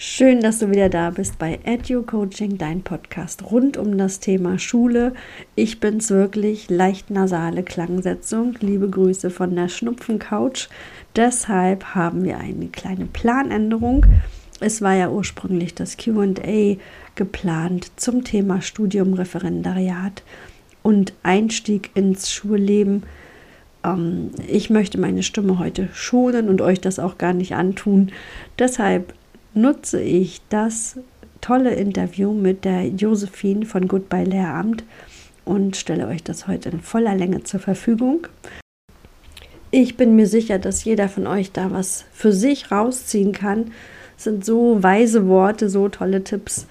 Schön, dass du wieder da bist bei Edu Coaching, dein Podcast rund um das Thema Schule. Ich bin's wirklich, leicht nasale Klangsetzung. Liebe Grüße von der Schnupfencouch. Deshalb haben wir eine kleine Planänderung. Es war ja ursprünglich das QA geplant zum Thema Studium, Referendariat und Einstieg ins Schulleben. Ähm, ich möchte meine Stimme heute schonen und euch das auch gar nicht antun. Deshalb nutze ich das tolle Interview mit der Josephine von Goodbye Lehramt und stelle euch das heute in voller Länge zur Verfügung. Ich bin mir sicher, dass jeder von euch da was für sich rausziehen kann. Es sind so weise Worte, so tolle Tipps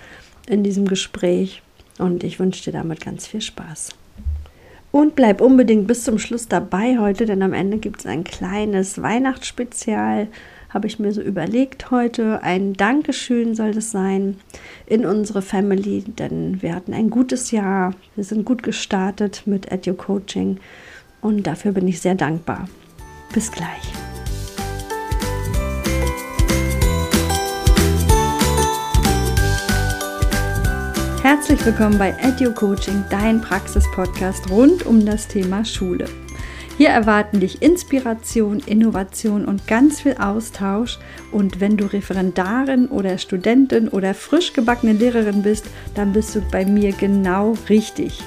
in diesem Gespräch und ich wünsche dir damit ganz viel Spaß. Und bleib unbedingt bis zum Schluss dabei heute, denn am Ende gibt es ein kleines Weihnachtsspezial habe ich mir so überlegt heute. Ein Dankeschön soll das sein in unsere Family, denn wir hatten ein gutes Jahr. Wir sind gut gestartet mit Edu Coaching und dafür bin ich sehr dankbar. Bis gleich. Herzlich willkommen bei Edu Coaching, dein Praxis-Podcast rund um das Thema Schule. Hier erwarten dich Inspiration, Innovation und ganz viel Austausch. Und wenn du Referendarin oder Studentin oder frisch gebackene Lehrerin bist, dann bist du bei mir genau richtig.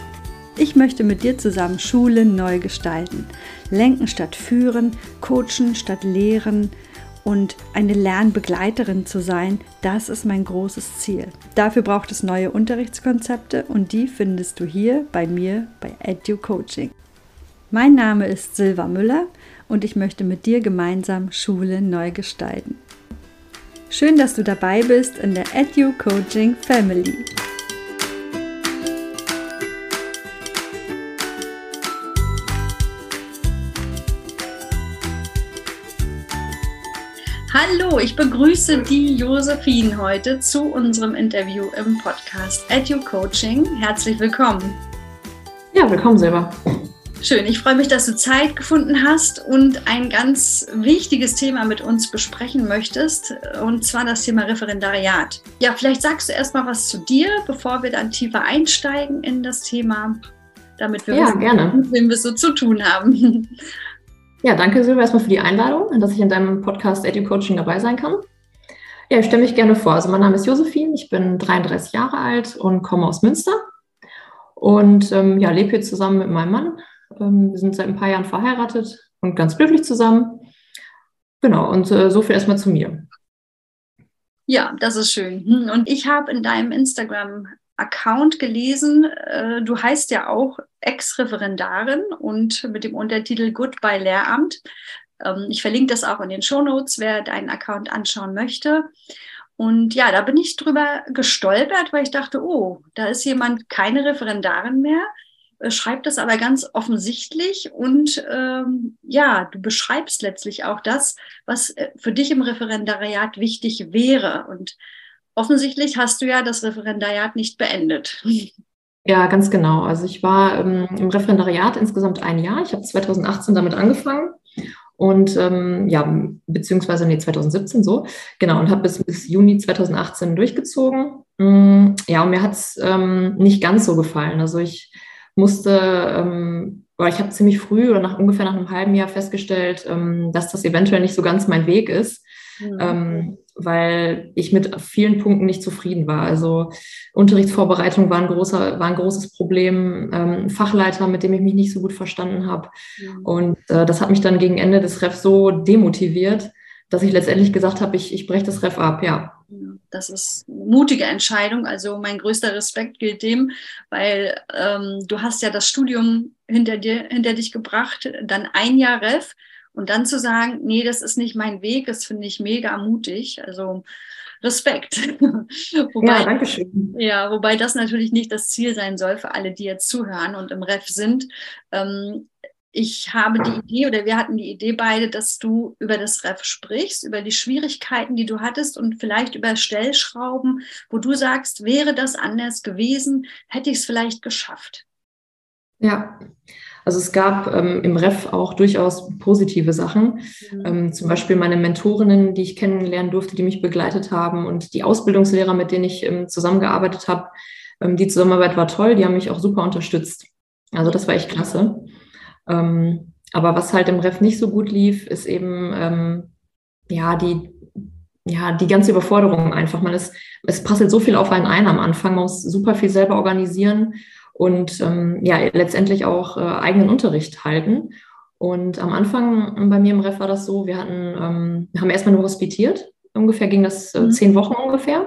Ich möchte mit dir zusammen Schulen neu gestalten. Lenken statt führen, coachen statt lehren und eine Lernbegleiterin zu sein, das ist mein großes Ziel. Dafür braucht es neue Unterrichtskonzepte und die findest du hier bei mir bei Edu Coaching. Mein Name ist Silva Müller und ich möchte mit dir gemeinsam Schule neu gestalten. Schön, dass du dabei bist in der Edu Coaching Family. Hallo, ich begrüße die Josephine heute zu unserem Interview im Podcast Edu Coaching. Herzlich willkommen. Ja, willkommen, Silva. Schön, ich freue mich, dass du Zeit gefunden hast und ein ganz wichtiges Thema mit uns besprechen möchtest, und zwar das Thema Referendariat. Ja, vielleicht sagst du erstmal was zu dir, bevor wir dann tiefer einsteigen in das Thema, damit wir ja, wissen, gerne. mit wem wir so zu tun haben. Ja, danke Silvia erstmal für die Einladung, dass ich in deinem Podcast Edu Coaching dabei sein kann. Ja, ich stelle mich gerne vor. Also mein Name ist Josephine, ich bin 33 Jahre alt und komme aus Münster und ähm, ja, lebe hier zusammen mit meinem Mann wir sind seit ein paar Jahren verheiratet und ganz glücklich zusammen. Genau, und äh, so viel erstmal zu mir. Ja, das ist schön. Hm, und ich habe in deinem Instagram-Account gelesen, äh, du heißt ja auch Ex-Referendarin und mit dem Untertitel Goodbye Lehramt. Ähm, ich verlinke das auch in den Show Notes, wer deinen Account anschauen möchte. Und ja, da bin ich drüber gestolpert, weil ich dachte, oh, da ist jemand keine Referendarin mehr, schreibt das aber ganz offensichtlich und ähm, ja, du beschreibst letztlich auch das, was äh, für dich im Referendariat wichtig wäre. Und offensichtlich hast du ja das Referendariat nicht beendet. Ja, ganz genau. Also ich war ähm, im Referendariat insgesamt ein Jahr. Ich habe 2018 damit angefangen und ähm, ja, beziehungsweise nee, 2017 so, genau, und habe bis, bis Juni 2018 durchgezogen. Mm, ja, und mir hat es ähm, nicht ganz so gefallen. Also ich musste, ähm, ich habe ziemlich früh oder nach ungefähr nach einem halben Jahr festgestellt, ähm, dass das eventuell nicht so ganz mein Weg ist, mhm. ähm, weil ich mit vielen Punkten nicht zufrieden war. Also Unterrichtsvorbereitung war ein, großer, war ein großes Problem, ähm, Fachleiter, mit dem ich mich nicht so gut verstanden habe. Mhm. Und äh, das hat mich dann gegen Ende des Refs so demotiviert, dass ich letztendlich gesagt habe, ich, ich breche das Ref ab, ja. Das ist eine mutige Entscheidung. Also mein größter Respekt gilt dem, weil ähm, du hast ja das Studium hinter dir, hinter dich gebracht, dann ein Jahr Ref und dann zu sagen, nee, das ist nicht mein Weg, das finde ich mega mutig. Also Respekt. wobei, ja, danke schön. Ja, wobei das natürlich nicht das Ziel sein soll für alle, die jetzt zuhören und im Ref sind. Ähm, ich habe die Idee oder wir hatten die Idee beide, dass du über das Ref sprichst, über die Schwierigkeiten, die du hattest und vielleicht über Stellschrauben, wo du sagst, wäre das anders gewesen, hätte ich es vielleicht geschafft. Ja, Also es gab ähm, im Ref auch durchaus positive Sachen. Mhm. Ähm, zum Beispiel meine Mentorinnen, die ich kennenlernen durfte, die mich begleitet haben und die Ausbildungslehrer, mit denen ich ähm, zusammengearbeitet habe. Ähm, die Zusammenarbeit war toll, die haben mich auch super unterstützt. Also das war echt klasse. Ähm, aber was halt im Ref nicht so gut lief, ist eben ähm, ja die ja, die ganze Überforderung einfach. Man ist, es passelt so viel auf einen ein am Anfang, man muss super viel selber organisieren und ähm, ja, letztendlich auch äh, eigenen Unterricht halten. Und am Anfang bei mir im Ref war das so, wir hatten, ähm, haben erstmal nur hospitiert. Ungefähr ging das äh, mhm. zehn Wochen ungefähr.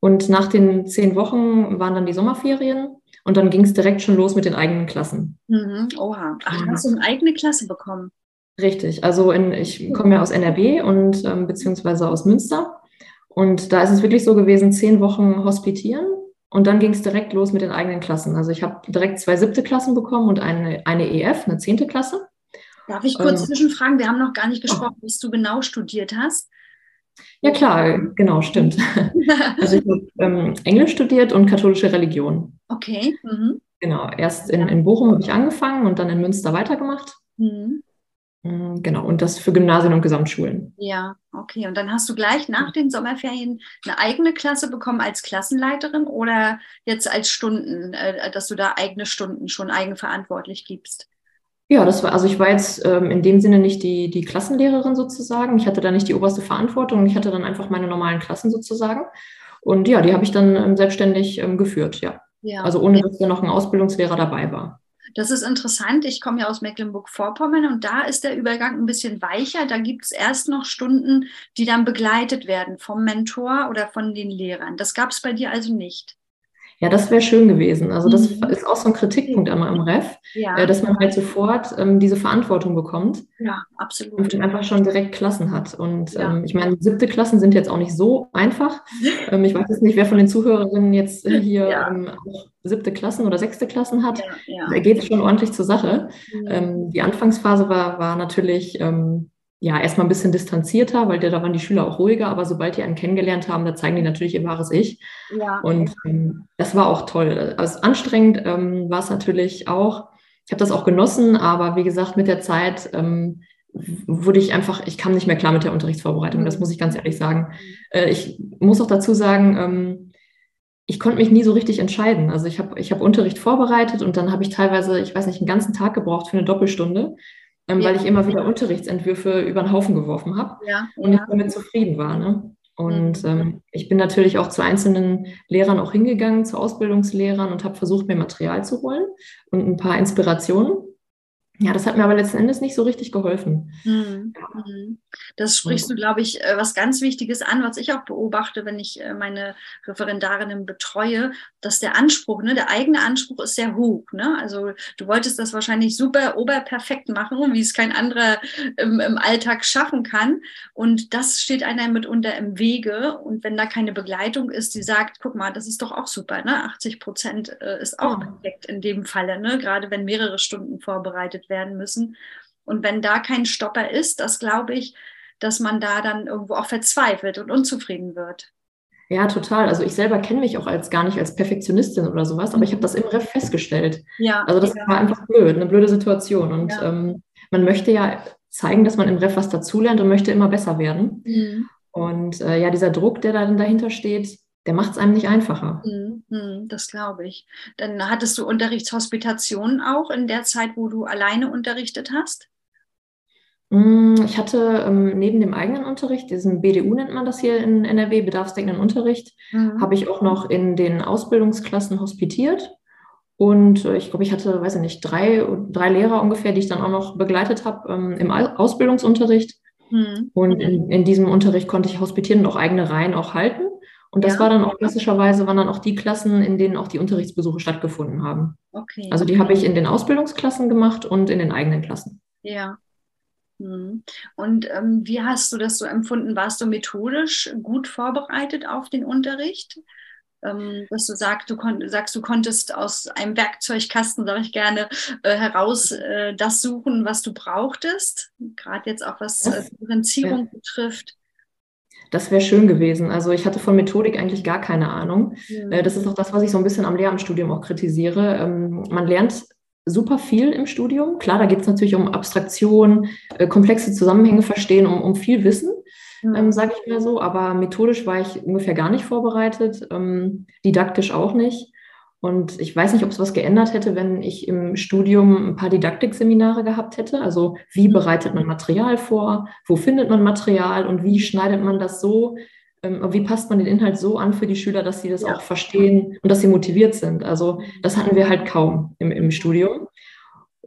Und nach den zehn Wochen waren dann die Sommerferien und dann ging es direkt schon los mit den eigenen Klassen. Mhm. Oha. Ach, hast du eine eigene Klasse bekommen? Richtig. Also in, ich komme ja aus NRW und ähm, beziehungsweise aus Münster. Und da ist es wirklich so gewesen, zehn Wochen hospitieren und dann ging es direkt los mit den eigenen Klassen. Also ich habe direkt zwei siebte Klassen bekommen und eine, eine EF, eine zehnte Klasse. Darf ich kurz ähm, zwischenfragen? Wir haben noch gar nicht gesprochen, was du genau studiert hast. Ja klar, genau, stimmt. also ich habe ähm, Englisch studiert und katholische Religion. Okay. Mhm. Genau, erst in, in Bochum habe ich angefangen und dann in Münster weitergemacht. Mhm. Mm, genau, und das für Gymnasien und Gesamtschulen. Ja, okay. Und dann hast du gleich nach den Sommerferien eine eigene Klasse bekommen als Klassenleiterin oder jetzt als Stunden, äh, dass du da eigene Stunden schon eigenverantwortlich gibst? Ja, das war, also ich war jetzt ähm, in dem Sinne nicht die, die Klassenlehrerin sozusagen. Ich hatte da nicht die oberste Verantwortung. Ich hatte dann einfach meine normalen Klassen sozusagen. Und ja, die habe ich dann ähm, selbstständig ähm, geführt, ja. Ja. Also ohne, dass da noch ein Ausbildungslehrer dabei war. Das ist interessant. Ich komme ja aus Mecklenburg-Vorpommern und da ist der Übergang ein bisschen weicher. Da gibt es erst noch Stunden, die dann begleitet werden vom Mentor oder von den Lehrern. Das gab es bei dir also nicht. Ja, das wäre schön gewesen. Also das mhm. ist auch so ein Kritikpunkt einmal im Ref, ja. äh, dass man halt sofort ähm, diese Verantwortung bekommt. Ja, absolut. Und einfach schon direkt Klassen hat. Und ja. ähm, ich meine, siebte Klassen sind jetzt auch nicht so einfach. ähm, ich weiß jetzt nicht, wer von den Zuhörerinnen jetzt hier ja. Ähm, auch siebte Klassen oder sechste Klassen hat. Da geht es schon ordentlich zur Sache. Mhm. Ähm, die Anfangsphase war, war natürlich ähm, ja, erstmal ein bisschen distanzierter, weil da waren die Schüler auch ruhiger, aber sobald die einen kennengelernt haben, da zeigen die natürlich ihr wahres Ich. Ja. Und ähm, das war auch toll. Also anstrengend ähm, war es natürlich auch. Ich habe das auch genossen, aber wie gesagt, mit der Zeit ähm, wurde ich einfach, ich kam nicht mehr klar mit der Unterrichtsvorbereitung, das muss ich ganz ehrlich sagen. Äh, ich muss auch dazu sagen, ähm, ich konnte mich nie so richtig entscheiden. Also ich habe ich hab Unterricht vorbereitet und dann habe ich teilweise, ich weiß nicht, einen ganzen Tag gebraucht für eine Doppelstunde ähm, ja. weil ich immer wieder Unterrichtsentwürfe über den Haufen geworfen habe ja. und nicht damit zufrieden war. Ne? Und mhm. ähm, ich bin natürlich auch zu einzelnen Lehrern auch hingegangen, zu Ausbildungslehrern und habe versucht, mir Material zu holen und ein paar Inspirationen. Ja, das hat mir aber letzten Endes nicht so richtig geholfen. Mhm. mhm. Das sprichst du, glaube ich, äh, was ganz Wichtiges an, was ich auch beobachte, wenn ich äh, meine Referendarinnen betreue, dass der Anspruch, ne, der eigene Anspruch ist sehr hoch. Ne? Also du wolltest das wahrscheinlich super oberperfekt machen, wie es kein anderer im, im Alltag schaffen kann. Und das steht einem mitunter im Wege. Und wenn da keine Begleitung ist, die sagt, guck mal, das ist doch auch super, ne? 80 Prozent äh, ist auch perfekt in dem Falle, ne? gerade wenn mehrere Stunden vorbereitet gearbeitet werden müssen. Und wenn da kein Stopper ist, das glaube ich, dass man da dann irgendwo auch verzweifelt und unzufrieden wird. Ja, total. Also ich selber kenne mich auch als gar nicht als Perfektionistin oder sowas, aber ich habe das im Ref festgestellt. Ja, also das ja. war einfach blöd, eine blöde Situation. Und ja. ähm, man möchte ja zeigen, dass man im Ref was dazulernt und möchte immer besser werden. Mhm. Und äh, ja, dieser Druck, der dann dahinter steht, der macht es einem nicht einfacher. Mhm, das glaube ich. Dann hattest du Unterrichtshospitationen auch in der Zeit, wo du alleine unterrichtet hast? Mm, ich hatte ähm, neben dem eigenen Unterricht, diesen BDU nennt man das hier in NRW, bedarfsdeckenden Unterricht, mhm. habe ich auch noch in den Ausbildungsklassen hospitiert. Und äh, ich glaube, ich hatte, weiß ich nicht, drei, drei Lehrer ungefähr, die ich dann auch noch begleitet habe ähm, im Ausbildungsunterricht. Mhm. Und in, in, diesem Unterricht konnte ich hospitieren und auch eigene Reihen auch halten. Und das ja. war dann auch klassischerweise, waren dann auch die Klassen, in denen auch die Unterrichtsbesuche stattgefunden haben. Okay. Also die habe ich in den Ausbildungsklassen gemacht und in den eigenen Klassen. Ja. Hm. Und ähm, wie hast du das so empfunden? Warst du methodisch gut vorbereitet auf den Unterricht? Ähm, dass du sagst du, sagst, du konntest aus einem Werkzeugkasten, sage ich gerne, äh, heraus äh, das suchen, was du brauchtest, gerade jetzt auch was äh, Differenzierung ja. betrifft. Das wäre schön gewesen. Also ich hatte von Methodik eigentlich gar keine Ahnung. Ja. Äh, das ist auch das, was ich so ein bisschen am Lehramtsstudium auch kritisiere. Ähm, man lernt super viel im Studium. Klar, da geht es natürlich um Abstraktion, äh, komplexe Zusammenhänge verstehen, um, um viel Wissen, ähm, sage ich mal so. Aber methodisch war ich ungefähr gar nicht vorbereitet, ähm, didaktisch auch nicht. Und ich weiß nicht, ob es was geändert hätte, wenn ich im Studium ein paar Didaktikseminare gehabt hätte. Also wie mhm. bereitet man Material vor, wo findet man Material und wie schneidet man das so, ähm, wie passt man den Inhalt so an für die Schüler, dass sie das ja. auch verstehen und dass sie motiviert sind. Also das hatten wir halt kaum im, im Studium.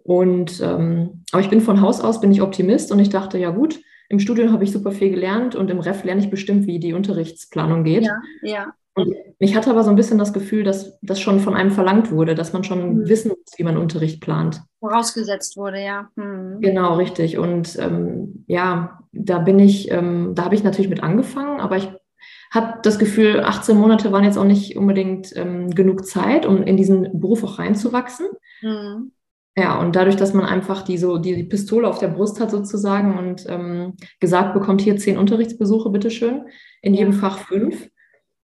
Und ähm, aber ich bin von Haus aus bin ich Optimist und ich dachte, ja gut, im Studium habe ich super viel gelernt und im Ref lerne ich bestimmt, wie die Unterrichtsplanung geht. Ja, ja. Und ich hatte aber so ein bisschen das Gefühl, dass das schon von einem verlangt wurde, dass man schon mhm. wissen muss, wie man Unterricht plant. Vorausgesetzt wurde, ja. Mhm. Genau, richtig. Und ähm, ja, da bin ich, ähm, da habe ich natürlich mit angefangen, aber ich habe das Gefühl, 18 Monate waren jetzt auch nicht unbedingt ähm, genug Zeit, um in diesen Beruf auch reinzuwachsen. Mhm. Ja, und dadurch, dass man einfach die, so, die, die Pistole auf der Brust hat sozusagen und ähm, gesagt bekommt, hier zehn Unterrichtsbesuche, bitteschön, in jedem Fach fünf.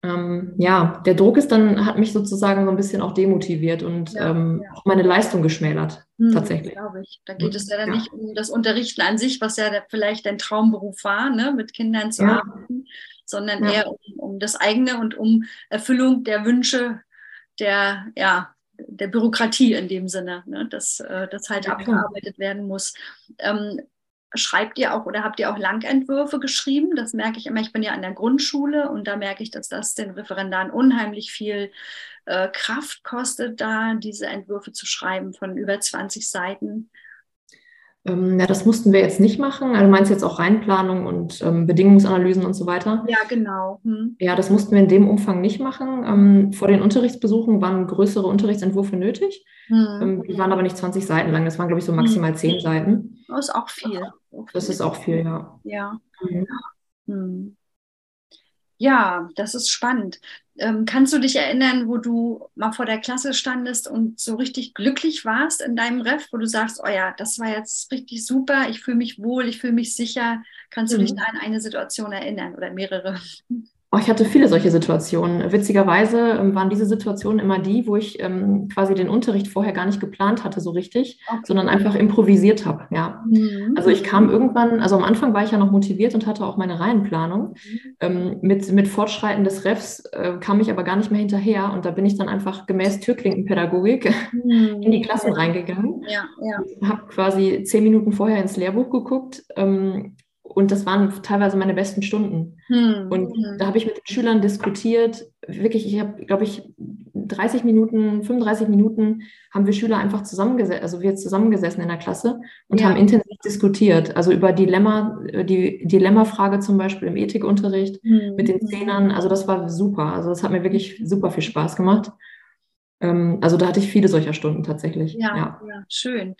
Ähm, ja, der Druck ist dann, hat mich sozusagen so ein bisschen auch demotiviert und ja, ähm, ja. auch meine Leistung geschmälert, hm, tatsächlich. Glaube ich. Da geht es ja dann ja. nicht um das Unterrichten an sich, was ja vielleicht dein Traumberuf war, ne, mit Kindern zu arbeiten, sondern eher um, um, das eigene und um Erfüllung der Wünsche der, ja, der Bürokratie in dem Sinne, ne, dass äh, das halt abgearbeitet werden muss. Ähm, schreibt ihr auch oder habt ihr auch Langentwürfe geschrieben? Das merke ich immer. Ich bin ja an der Grundschule und da merke ich, dass das den Referendaren unheimlich viel äh, Kraft kostet, da diese Entwürfe zu schreiben von über 20 Seiten. Ähm, ja, das mussten wir jetzt nicht machen. Also du meinst jetzt auch Reinplanung und ähm, Bedingungsanalysen und so weiter? Ja, genau. Hm. Ja, das mussten wir in dem Umfang nicht machen. Ähm, vor den Unterrichtsbesuchen waren größere Unterrichtsentwürfe nötig. Hm. Ähm, die waren aber nicht 20 Seiten lang. Das waren, glaube ich, so maximal hm. 10 Seiten. Das ist auch viel. Das ist auch viel, ja. Ja. Mhm. Hm. Ja, das ist spannend. Ähm, kannst du dich erinnern, wo du mal vor der Klasse standest und so richtig glücklich warst in deinem Ref, wo du sagst, oh ja, das war jetzt richtig super, ich fühle mich wohl, ich fühle mich sicher. Kannst du mhm. dich da an eine Situation erinnern oder mehrere? Oh, ich hatte viele solche Situationen. Witzigerweise ähm, waren diese Situationen immer die, wo ich ähm, quasi den Unterricht vorher gar nicht geplant hatte, so richtig, okay. sondern einfach improvisiert habe. Ja. Mhm. Also ich kam irgendwann, also am Anfang war ich ja noch motiviert und hatte auch meine Reihenplanung. Mhm. Ähm, mit, mit Fortschreiten des Refs äh, kam ich aber gar nicht mehr hinterher und da bin ich dann einfach gemäß Türklinkenpädagogik mhm. in die Klassen reingegangen. Ja, ja. Habe quasi zehn Minuten vorher ins Lehrbuch geguckt, ähm, und das waren teilweise meine besten Stunden. Hm. Und da habe ich mit den Schülern diskutiert. Wirklich, ich habe, glaube ich, 30 Minuten, 35 Minuten haben wir Schüler einfach zusammengesessen, also wir zusammengesessen in der Klasse und ja. haben intensiv diskutiert. Also über Dilemma, die Dilemma-Frage zum Beispiel im Ethikunterricht hm. mit den Zehnern. Also das war super. Also das hat mir wirklich super viel Spaß gemacht. Ähm, also da hatte ich viele solcher Stunden tatsächlich. Ja, ja. ja schön.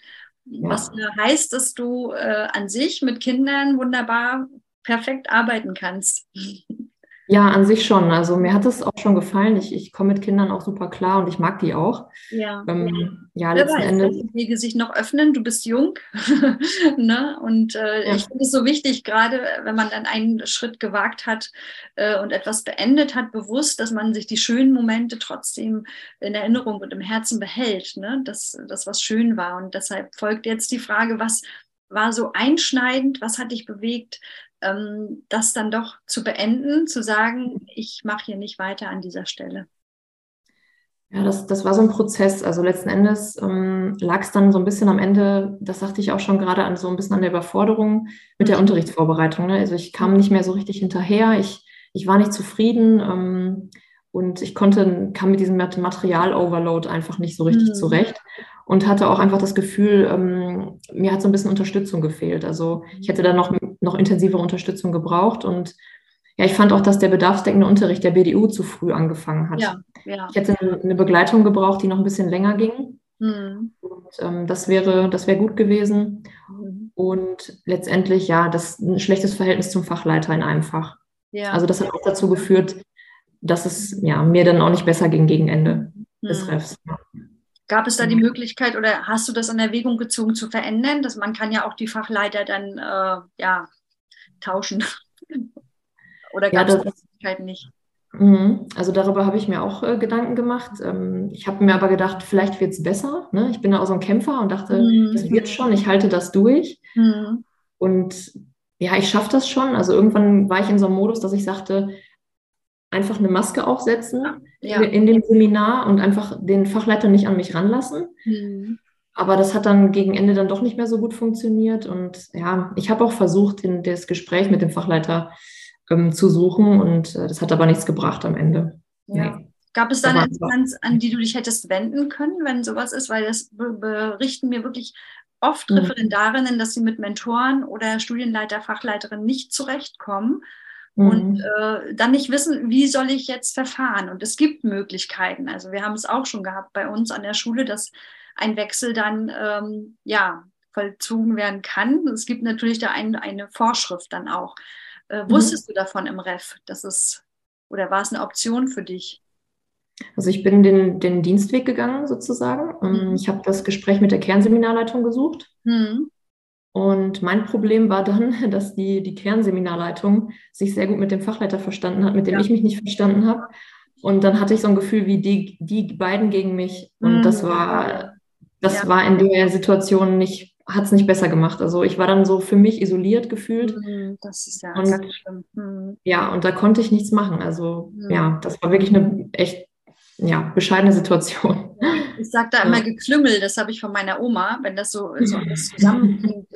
Was heißt, dass du äh, an sich mit Kindern wunderbar perfekt arbeiten kannst. Ja, an sich schon. Also mir hat es auch schon gefallen. Ich, ich komme mit Kindern auch super klar und ich mag die auch. Ja, ähm, ja letzten weiß, Endes. Die Wege sich noch öffnen. Du bist jung. ne? Und äh, ja. ich finde es so wichtig, gerade wenn man dann einen Schritt gewagt hat äh, und etwas beendet hat, bewusst, dass man sich die schönen Momente trotzdem in Erinnerung und im Herzen behält. Ne? Dass das, was schön war. Und deshalb folgt jetzt die Frage, was war so einschneidend? Was hat dich bewegt, ähm, das dann doch zu beenden, zu sagen, ich mache hier nicht weiter an dieser Stelle? Ja, das, das war so ein Prozess. Also letzten Endes ähm, lag es dann so ein bisschen am Ende, das sagte ich auch schon gerade, an so ein bisschen an der Überforderung mit der mhm. Unterrichtsvorbereitung. Ne? Also ich kam nicht mehr so richtig hinterher, ich, ich war nicht zufrieden ähm, und ich konnte, kam mit diesem Material-Overload einfach nicht so richtig mhm. zurecht und hatte auch einfach das Gefühl, ähm, mir hat so ein bisschen Unterstützung gefehlt. Also ich hätte da noch, noch intensivere Unterstützung gebraucht und ja, ich fand auch, dass der bedarfsdeckende Unterricht der BDU zu früh angefangen hat. Ja, ja. Ich hätte eine Begleitung gebraucht, die noch ein bisschen länger ging. Mhm. Und, ähm, das wäre, das wäre gut gewesen. Mhm. Und letztendlich, ja, das ein schlechtes Verhältnis zum Fachleiter in einem Fach. Ja. Also das hat auch dazu geführt, dass es ja, mir dann auch nicht besser ging gegen Ende mhm. des Refs. Gab es da die mhm. Möglichkeit oder hast du das in Erwägung gezogen zu verändern? Dass man kann ja auch die Fachleiter dann äh, ja, tauschen. oder gab es ja, die Möglichkeit nicht? Mhm. Also darüber habe ich mir auch äh, Gedanken gemacht. Ähm, ich habe mir aber gedacht, vielleicht wird es besser. Ne? Ich bin da auch so ein Kämpfer und dachte, mhm. das wird schon, ich halte das durch. Mhm. Und ja, ich schaffe das schon. Also irgendwann war ich in so einem Modus, dass ich sagte, einfach eine Maske aufsetzen ja. in, dem Seminar und einfach den Fachleiter nicht an mich ranlassen. Mhm. Aber das hat dann gegen Ende dann doch nicht mehr so gut funktioniert. Und ja, ich habe auch versucht, in das Gespräch mit dem Fachleiter ähm, zu suchen und äh, das hat aber nichts gebracht am Ende. Ja. Nee. Gab es da eine Instanz, an die du dich hättest wenden können, wenn sowas ist? Weil das berichten mir wirklich oft mhm. Referendarinnen, dass sie mit Mentoren oder Studienleiter, Fachleiterinnen nicht zurechtkommen mhm. und äh, dann nicht wissen, wie soll ich jetzt verfahren. Und es gibt Möglichkeiten. Also wir haben es auch schon gehabt bei uns an der Schule, dass ein Wechsel dann ähm, ja vollzogen werden kann. Es gibt natürlich da ein, eine Vorschrift dann auch. Äh, mhm. wusstest mhm. du davon im Ref? Das ist, oder war es eine Option für dich? Also ich bin den, den Dienstweg gegangen sozusagen. Ähm, mhm. Ich habe das Gespräch mit der Kernseminarleitung gesucht. Mhm. Und mein Problem war dann, dass die, die Kernseminarleitung sich sehr gut mit dem Fachleiter verstanden hat, mit dem ja. ich mich nicht verstanden habe. Und dann hatte ich so ein Gefühl wie die, die beiden gegen mich. Und mhm. das war, das ja. war in der Situation nicht, hat es nicht besser gemacht. Also ich war dann so für mich isoliert gefühlt. Mhm, das ist ja und, ganz schlimm. Mhm. Ja, und da konnte ich nichts machen. Also mhm. ja, das war wirklich eine echt ja, bescheidene Situation. Ich sage da immer geklüngel, das habe ich von meiner Oma, wenn das so, so alles zusammenhängt,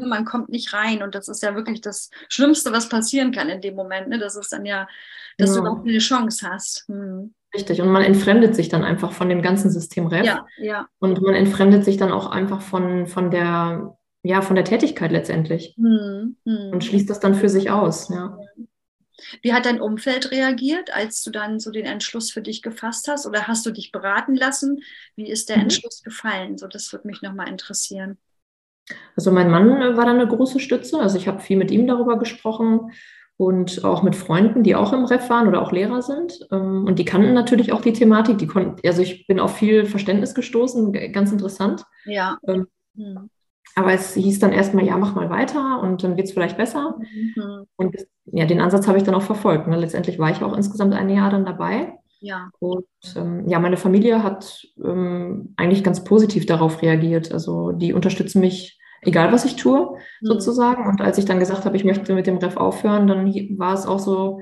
man kommt nicht rein und das ist ja wirklich das Schlimmste, was passieren kann in dem Moment. Ne? Das ist dann ja, dass ja. du überhaupt eine Chance hast. Hm. Richtig, und man entfremdet sich dann einfach von dem ganzen System REF. Ja, ja. Und man entfremdet sich dann auch einfach von, von der, ja, von der Tätigkeit letztendlich. Hm, hm. Und schließt das dann für sich aus, ja. Wie hat dein Umfeld reagiert, als du dann so den Entschluss für dich gefasst hast? Oder hast du dich beraten lassen? Wie ist der mhm. Entschluss gefallen? So, das würde mich nochmal interessieren. Also mein Mann war dann eine große Stütze. Also ich habe viel mit ihm darüber gesprochen und auch mit Freunden, die auch im Ref waren oder auch Lehrer sind. Ähm, und die kannten natürlich auch die Thematik. Die konnten, also ich bin auf viel Verständnis gestoßen, ganz interessant. Ja. Ähm, hm. Aber es hieß dann erstmal, ja, mach mal weiter und dann wird es vielleicht besser. Mhm. Und ja, den Ansatz habe ich dann auch verfolgt. Ne? Letztendlich war ich auch insgesamt ein Jahr dann dabei. Ja. Und ähm, ja, meine Familie hat ähm, eigentlich ganz positiv darauf reagiert. Also die unterstützen mich, egal was ich tue, mhm. sozusagen. Und als ich dann gesagt habe, ich möchte mit dem Ref aufhören, dann war es auch so,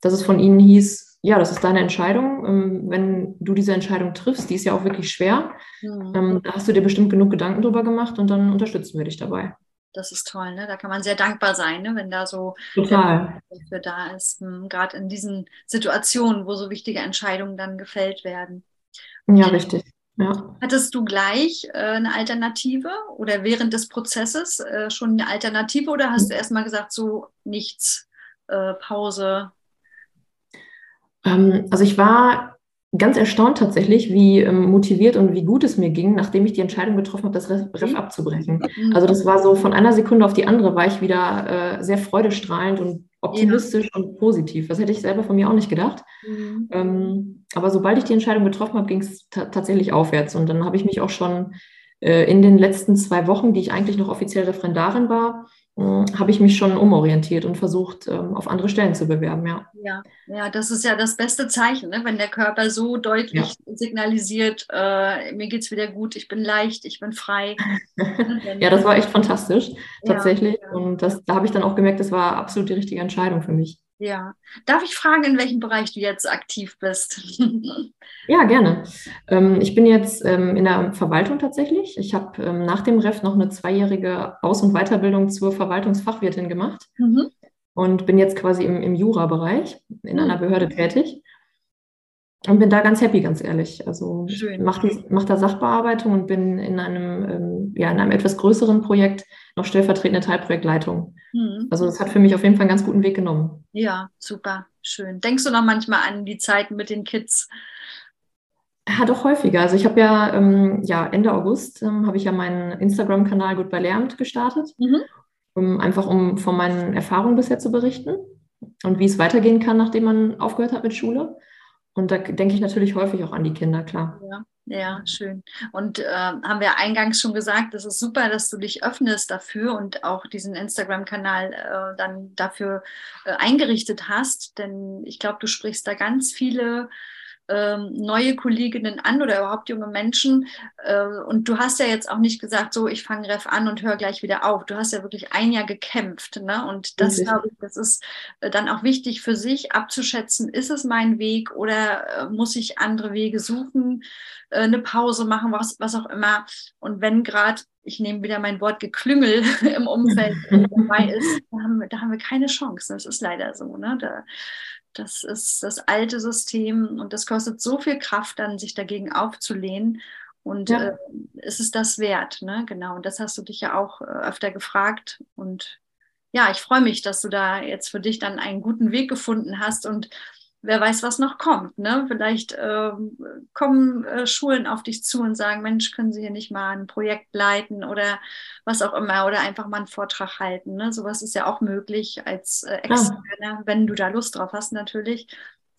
dass es von ihnen hieß, ja, das ist deine Entscheidung. Ähm, wenn du diese Entscheidung triffst, die ist ja auch wirklich schwer, mhm. da hast du dir bestimmt genug Gedanken drüber gemacht und dann unterstützen wir dich dabei. Das ist toll, ne? Da kann man sehr dankbar sein, ne? wenn da so Total. für da ist, hm, gerade in diesen Situationen, wo so wichtige Entscheidungen dann gefällt werden. Ja, richtig. Ja. Hattest du gleich äh, eine Alternative oder während des Prozesses äh, schon eine Alternative oder hast du erstmal gesagt, so nichts, äh, Pause, ähm, also ich war ganz erstaunt tatsächlich, wie ähm, motiviert und wie gut es mir ging, nachdem ich die Entscheidung getroffen habe, das Ref mhm. abzubrechen. Mhm. Also das war so von einer Sekunde auf die andere war ich wieder äh, sehr freudestrahlend und optimistisch ja. und positiv. Das hätte ich selber von mir auch nicht gedacht. Mhm. Ähm, aber sobald ich die Entscheidung getroffen habe, ging es tatsächlich aufwärts. Und dann habe ich mich auch schon äh, in den letzten zwei Wochen, die ich eigentlich noch offiziell Referendarin war, habe ich mich schon umorientiert und versucht, ähm, auf andere Stellen zu bewerben, ja. Ja, ja das ist ja das beste Zeichen, ne? wenn der Körper so deutlich ja. signalisiert, äh, mir geht es wieder gut, ich bin leicht, ich bin frei. ja, das war echt fantastisch, tatsächlich. Ja, ja. Und das, da habe ich dann auch gemerkt, das war absolut die richtige Entscheidung für mich. Ja. Darf ich fragen, in welchem Bereich du jetzt aktiv bist? ja, gerne. Ähm, ich bin jetzt ähm, in der Verwaltung tatsächlich. Ich habe ähm, nach dem REF noch eine zweijährige Aus- und Weiterbildung zur Verwaltungsfachwirtin gemacht mhm. und bin jetzt quasi im, im Jura-Bereich in mhm. einer Behörde tätig. Und bin da ganz happy, ganz ehrlich. Also mache mach da Sachbearbeitung und bin in einem, ja, in einem etwas größeren Projekt noch stellvertretende Teilprojektleitung. Mhm. Also das hat für mich auf jeden Fall einen ganz guten Weg genommen. Ja, super, schön. Denkst du noch manchmal an die Zeiten mit den Kids? Ja, doch häufiger. Also ich habe ja, ähm, ja Ende August ähm, habe ich ja meinen Instagram-Kanal Gut bei Lehramt gestartet, mhm. um, einfach um von meinen Erfahrungen bisher zu berichten und wie es weitergehen kann, nachdem man aufgehört hat mit Schule. Und da denke ich natürlich häufig auch an die Kinder, klar. Ja. Ja, schön. Und äh, haben wir eingangs schon gesagt, es ist super, dass du dich öffnest dafür und auch diesen Instagram-Kanal äh, dann dafür äh, eingerichtet hast. Denn ich glaube, du sprichst da ganz viele ähm, neue Kolleginnen an oder überhaupt junge Menschen. Äh, und du hast ja jetzt auch nicht gesagt, so, ich fange Ref an und höre gleich wieder auf. Du hast ja wirklich ein Jahr gekämpft. Ne? Und das, glaube ich, das ist äh, dann auch wichtig für sich abzuschätzen, ist es mein Weg oder äh, muss ich andere Wege suchen, eine Pause machen, was, was auch immer. Und wenn gerade ich nehme wieder mein Wort Geklüngel im Umfeld dabei ist, da haben, wir, da haben wir keine Chance. Das ist leider so. Ne? Da, das ist das alte System und das kostet so viel Kraft, dann sich dagegen aufzulehnen. Und ja. äh, ist es das wert? Ne? Genau. Und das hast du dich ja auch äh, öfter gefragt. Und ja, ich freue mich, dass du da jetzt für dich dann einen guten Weg gefunden hast und wer weiß, was noch kommt. Ne? Vielleicht äh, kommen äh, Schulen auf dich zu und sagen, Mensch, können Sie hier nicht mal ein Projekt leiten oder was auch immer oder einfach mal einen Vortrag halten. Ne? Sowas ist ja auch möglich als äh, Externe, ja. wenn du da Lust drauf hast natürlich.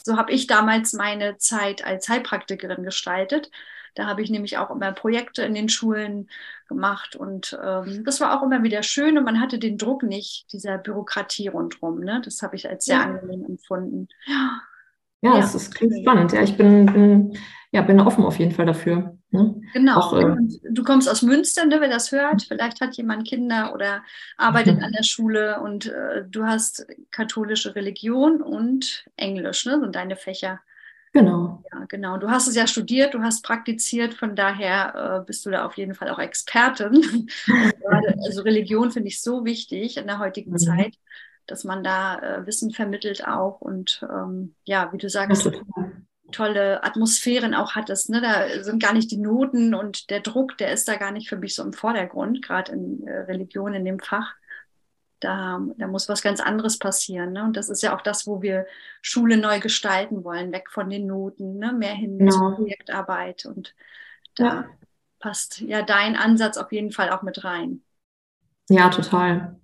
So habe ich damals meine Zeit als Heilpraktikerin gestaltet. Da habe ich nämlich auch immer Projekte in den Schulen gemacht und ähm, das war auch immer wieder schön und man hatte den Druck nicht dieser Bürokratie rundherum. Ne? Das habe ich als sehr ja. angenehm empfunden. Ja. Ja, ja. es klingt spannend. Ja, ich bin, bin, ja, bin offen auf jeden Fall dafür. Ne? Genau. Auch, äh, du kommst aus Münster, ne, wer das hört. Vielleicht hat jemand Kinder oder arbeitet mhm. an der Schule und äh, du hast katholische Religion und Englisch, ne, sind deine Fächer. Genau. Ja, genau. Du hast es ja studiert, du hast praktiziert, von daher äh, bist du da auf jeden Fall auch Expertin. also Religion finde ich so wichtig in der heutigen mhm. Zeit dass man da äh, Wissen vermittelt auch und ähm, ja, wie du sagst, tolle Atmosphären auch hattest. Ne? Da sind gar nicht die Noten und der Druck, der ist da gar nicht für mich so im Vordergrund, gerade in äh, Religion in dem Fach. Da, da muss was ganz anderes passieren. Ne? Und das ist ja auch das, wo wir Schule neu gestalten wollen, weg von den Noten, ne? mehr hin genau. zur Projektarbeit. Und da ja. passt ja dein Ansatz auf jeden Fall auch mit rein. Ja, total.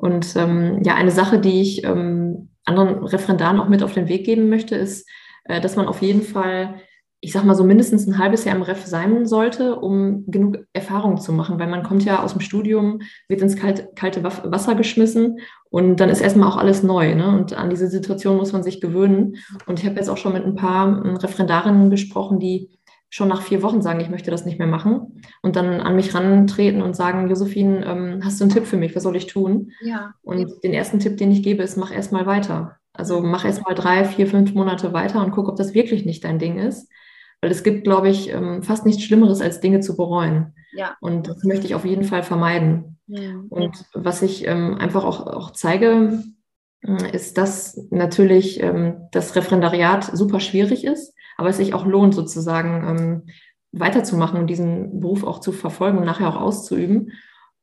Und ähm, ja, eine Sache, die ich ähm, anderen Referendaren auch mit auf den Weg geben möchte, ist, äh, dass man auf jeden Fall, ich sag mal so mindestens ein halbes Jahr im Ref sein sollte, um genug Erfahrung zu machen, weil man kommt ja aus dem Studium, wird ins kalte, kalte Wasser geschmissen und dann ist erstmal auch alles neu. Ne? Und an diese Situation muss man sich gewöhnen. Und ich habe jetzt auch schon mit ein paar ähm, Referendarinnen gesprochen, die schon nach vier Wochen sagen, ich möchte das nicht mehr machen und dann an mich rantreten und sagen, Josephine, ähm, hast du einen Tipp für mich? Was soll ich tun? Ja. Und den ersten Tipp, den ich gebe, ist, mach erst mal weiter. Also mach erst mal drei, vier, fünf Monate weiter und guck, ob das wirklich nicht dein Ding ist. Weil es gibt, glaube ich, ähm, fast nichts Schlimmeres, als Dinge zu bereuen. Ja. Und das möchte ich auf jeden Fall vermeiden. Ja. Und was ich ähm, einfach auch, auch zeige, äh, ist, dass natürlich ähm, das Referendariat super schwierig ist aber es sich auch lohnt, sozusagen ähm, weiterzumachen und diesen Beruf auch zu verfolgen und nachher auch auszuüben.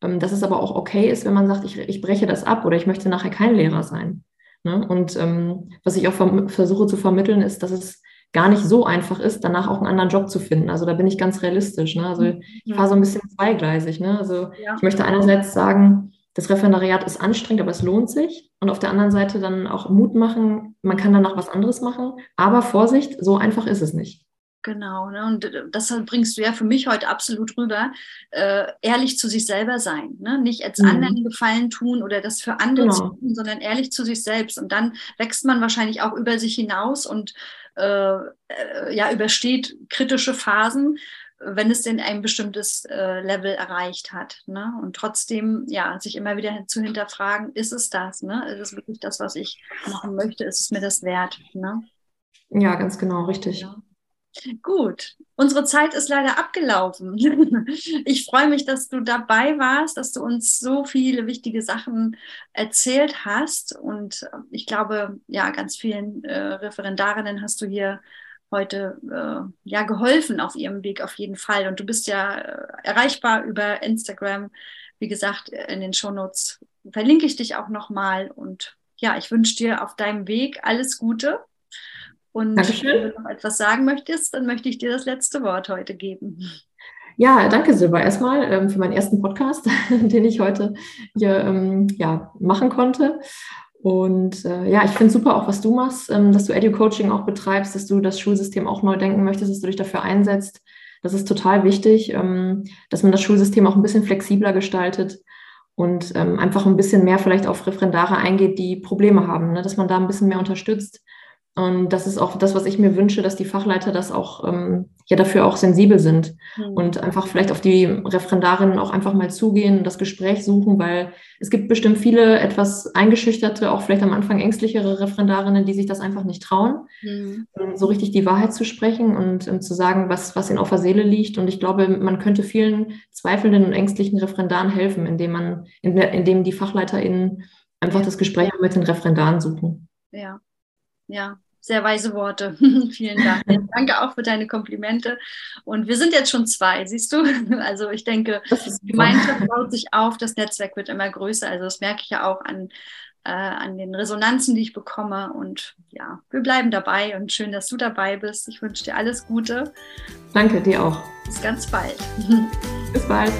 Ähm, dass es aber auch okay ist, wenn man sagt, ich, ich breche das ab oder ich möchte nachher kein Lehrer sein. Ne? Und ähm, was ich auch versuche zu vermitteln, ist, dass es gar nicht so einfach ist, danach auch einen anderen Job zu finden. Also da bin ich ganz realistisch. Ne? Also ich fahre so ein bisschen zweigleisig. Ne? Also ja. ich möchte einerseits sagen, das Referendariat ist anstrengend, aber es lohnt sich. Und auf der anderen Seite dann auch Mut machen, man kann danach was anderes machen. Aber Vorsicht, so einfach ist es nicht. Genau, ne? und das bringst du ja für mich heute absolut rüber. Äh, ehrlich zu sich selber sein, ne? nicht als mhm. anderen Gefallen tun oder das für andere genau. zu tun, sondern ehrlich zu sich selbst. Und dann wächst man wahrscheinlich auch über sich hinaus und äh, äh ja, übersteht kritische Phasen wenn es denn ein bestimmtes äh, Level erreicht hat. Ne? Und trotzdem, ja, sich immer wieder zu hinterfragen, ist es das? Ne? Ist es wirklich das, was ich machen möchte? Ist es mir das wert? Ne? Ja, ganz genau, richtig. Ja. Gut, unsere Zeit ist leider abgelaufen. Ich freue mich, dass du dabei warst, dass du uns so viele wichtige Sachen erzählt hast. Und ich glaube, ja, ganz vielen äh, Referendarinnen hast du hier heute äh, ja geholfen auf ihrem Weg auf jeden Fall. Und du bist ja äh, erreichbar über Instagram. Wie gesagt, in den Shownotes verlinke ich dich auch nochmal. Und ja, ich wünsche dir auf deinem Weg alles Gute. Und Dankeschön. wenn du noch etwas sagen möchtest, dann möchte ich dir das letzte Wort heute geben. Ja, danke Silber erstmal ähm, für meinen ersten Podcast, den ich heute hier ähm, ja, machen konnte. Und äh, ja, ich finde super auch, was du machst, ähm, dass du Edu-Coaching auch betreibst, dass du das Schulsystem auch neu denken möchtest, dass du dich dafür einsetzt. Das ist total wichtig, ähm, dass man das Schulsystem auch ein bisschen flexibler gestaltet und ähm, einfach ein bisschen mehr vielleicht auf Referendare eingeht, die Probleme haben, ne? dass man da ein bisschen mehr unterstützt. Und das ist auch das, was ich mir wünsche, dass die Fachleiter das auch ähm, ja dafür auch sensibel sind mhm. und einfach vielleicht auf die Referendarinnen auch einfach mal zugehen und das Gespräch suchen, weil es gibt bestimmt viele etwas eingeschüchterte, auch vielleicht am Anfang ängstlichere Referendarinnen, die sich das einfach nicht trauen, mhm. so richtig die Wahrheit zu sprechen und um, zu sagen, was, was ihnen auf der Seele liegt. Und ich glaube, man könnte vielen zweifelnden und ängstlichen Referendaren helfen, indem man, indem die FachleiterInnen einfach das Gespräch mit den Referendaren suchen. Ja, ja, sehr weise Worte. Vielen Dank. Danke auch für deine Komplimente. Und wir sind jetzt schon zwei, siehst du? Also ich denke, die Gemeinschaft baut sich auf, das Netzwerk wird immer größer. Also das merke ich ja auch an, äh, an den Resonanzen, die ich bekomme. Und ja, wir bleiben dabei und schön, dass du dabei bist. Ich wünsche dir alles Gute. Danke, dir auch. Bis ganz bald. Bis bald.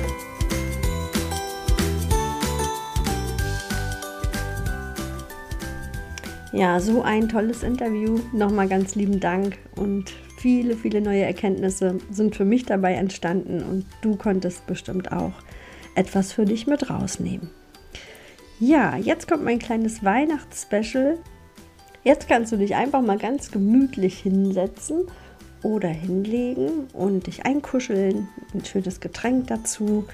Ja, so ein tolles Interview. Nochmal ganz lieben Dank und viele, viele neue Erkenntnisse sind für mich dabei entstanden und du konntest bestimmt auch etwas für dich mit rausnehmen. Ja, jetzt kommt mein kleines Weihnachtsspecial. Jetzt kannst du dich einfach mal ganz gemütlich hinsetzen oder hinlegen und dich einkuscheln, ein schönes Getränk dazu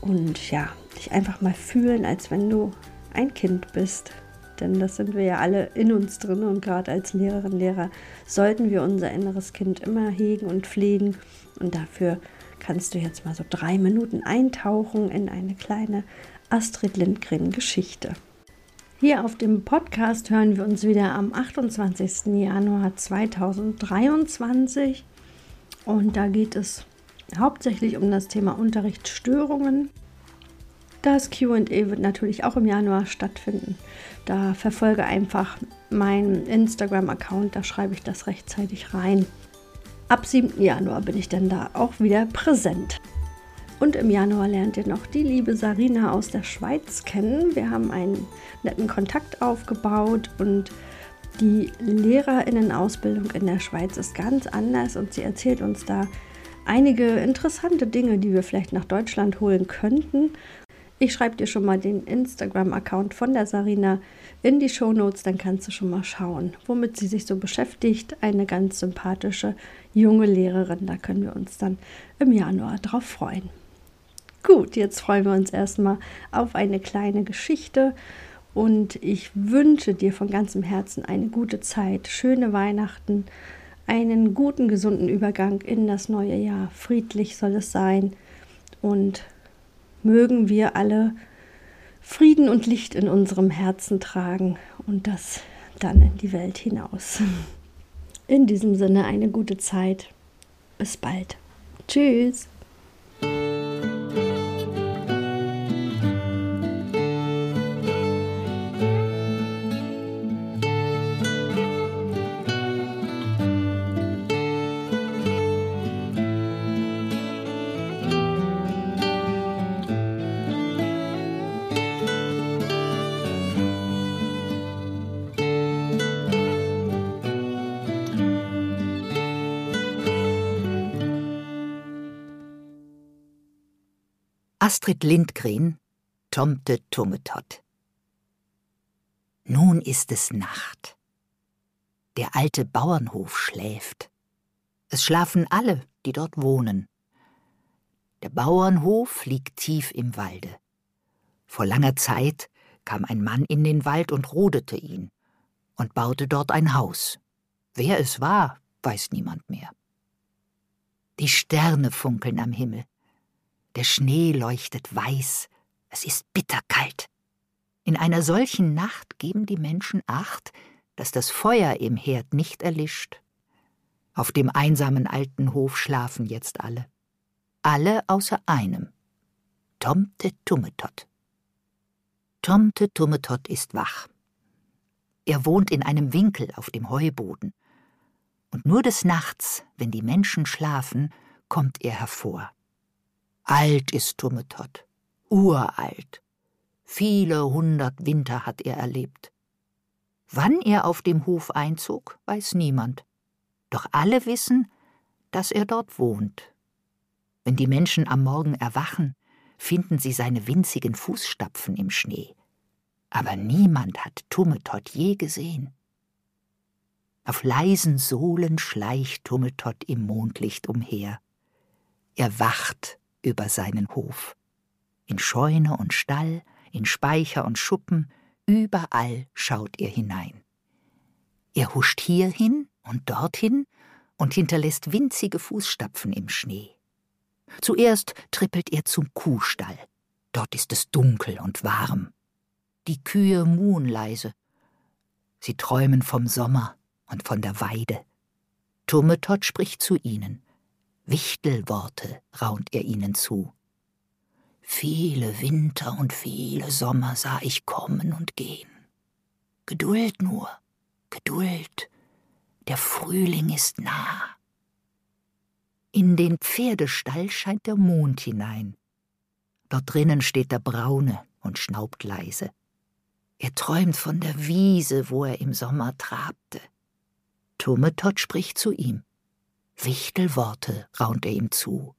und ja, dich einfach mal fühlen, als wenn du ein Kind bist denn das sind wir ja alle in uns drin und gerade als Lehrerinnen und Lehrer sollten wir unser inneres Kind immer hegen und pflegen und dafür kannst du jetzt mal so drei Minuten eintauchen in eine kleine Astrid Lindgren Geschichte. Hier auf dem Podcast hören wir uns wieder am 28. Januar 2023 und da geht es hauptsächlich um das Thema Unterrichtsstörungen. Das QA wird natürlich auch im Januar stattfinden. Da verfolge einfach meinen Instagram-Account, da schreibe ich das rechtzeitig rein. Ab 7. Januar bin ich dann da auch wieder präsent. Und im Januar lernt ihr noch die liebe Sarina aus der Schweiz kennen. Wir haben einen netten Kontakt aufgebaut und die Lehrerinnenausbildung in der Schweiz ist ganz anders und sie erzählt uns da einige interessante Dinge, die wir vielleicht nach Deutschland holen könnten. Ich schreibe dir schon mal den Instagram-Account von der Sarina in die Shownotes, dann kannst du schon mal schauen, womit sie sich so beschäftigt. Eine ganz sympathische junge Lehrerin, da können wir uns dann im Januar drauf freuen. Gut, jetzt freuen wir uns erstmal auf eine kleine Geschichte und ich wünsche dir von ganzem Herzen eine gute Zeit, schöne Weihnachten, einen guten, gesunden Übergang in das neue Jahr. Friedlich soll es sein und mögen wir alle Frieden und Licht in unserem Herzen tragen und das dann in die Welt hinaus. In diesem Sinne eine gute Zeit. Bis bald. Tschüss. Astrid Lindgren Tomte Tummetott Nun ist es Nacht. Der alte Bauernhof schläft. Es schlafen alle, die dort wohnen. Der Bauernhof liegt tief im Walde. Vor langer Zeit kam ein Mann in den Wald und rodete ihn und baute dort ein Haus. Wer es war, weiß niemand mehr. Die Sterne funkeln am Himmel. Der Schnee leuchtet weiß, es ist bitterkalt. In einer solchen Nacht geben die Menschen Acht, dass das Feuer im Herd nicht erlischt. Auf dem einsamen alten Hof schlafen jetzt alle. Alle außer einem. Tomte Tummetott. Tomte Tummetott ist wach. Er wohnt in einem Winkel auf dem Heuboden. Und nur des Nachts, wenn die Menschen schlafen, kommt er hervor. Alt ist Tummetott, uralt. Viele hundert Winter hat er erlebt. Wann er auf dem Hof einzog, weiß niemand. Doch alle wissen, dass er dort wohnt. Wenn die Menschen am Morgen erwachen, finden sie seine winzigen Fußstapfen im Schnee. Aber niemand hat Tummetott je gesehen. Auf leisen Sohlen schleicht Tummetott im Mondlicht umher. Er wacht über seinen Hof. In Scheune und Stall, in Speicher und Schuppen, überall schaut er hinein. Er huscht hierhin und dorthin und hinterlässt winzige Fußstapfen im Schnee. Zuerst trippelt er zum Kuhstall. Dort ist es dunkel und warm. Die Kühe muhen leise. Sie träumen vom Sommer und von der Weide. Turmetott spricht zu ihnen. Wichtelworte raunt er ihnen zu. Viele Winter und viele Sommer sah ich kommen und gehen. Geduld nur, Geduld, der Frühling ist nah. In den Pferdestall scheint der Mond hinein. Dort drinnen steht der Braune und schnaubt leise. Er träumt von der Wiese, wo er im Sommer trabte. Turmetott spricht zu ihm. Wichtelworte raunt er ihm zu.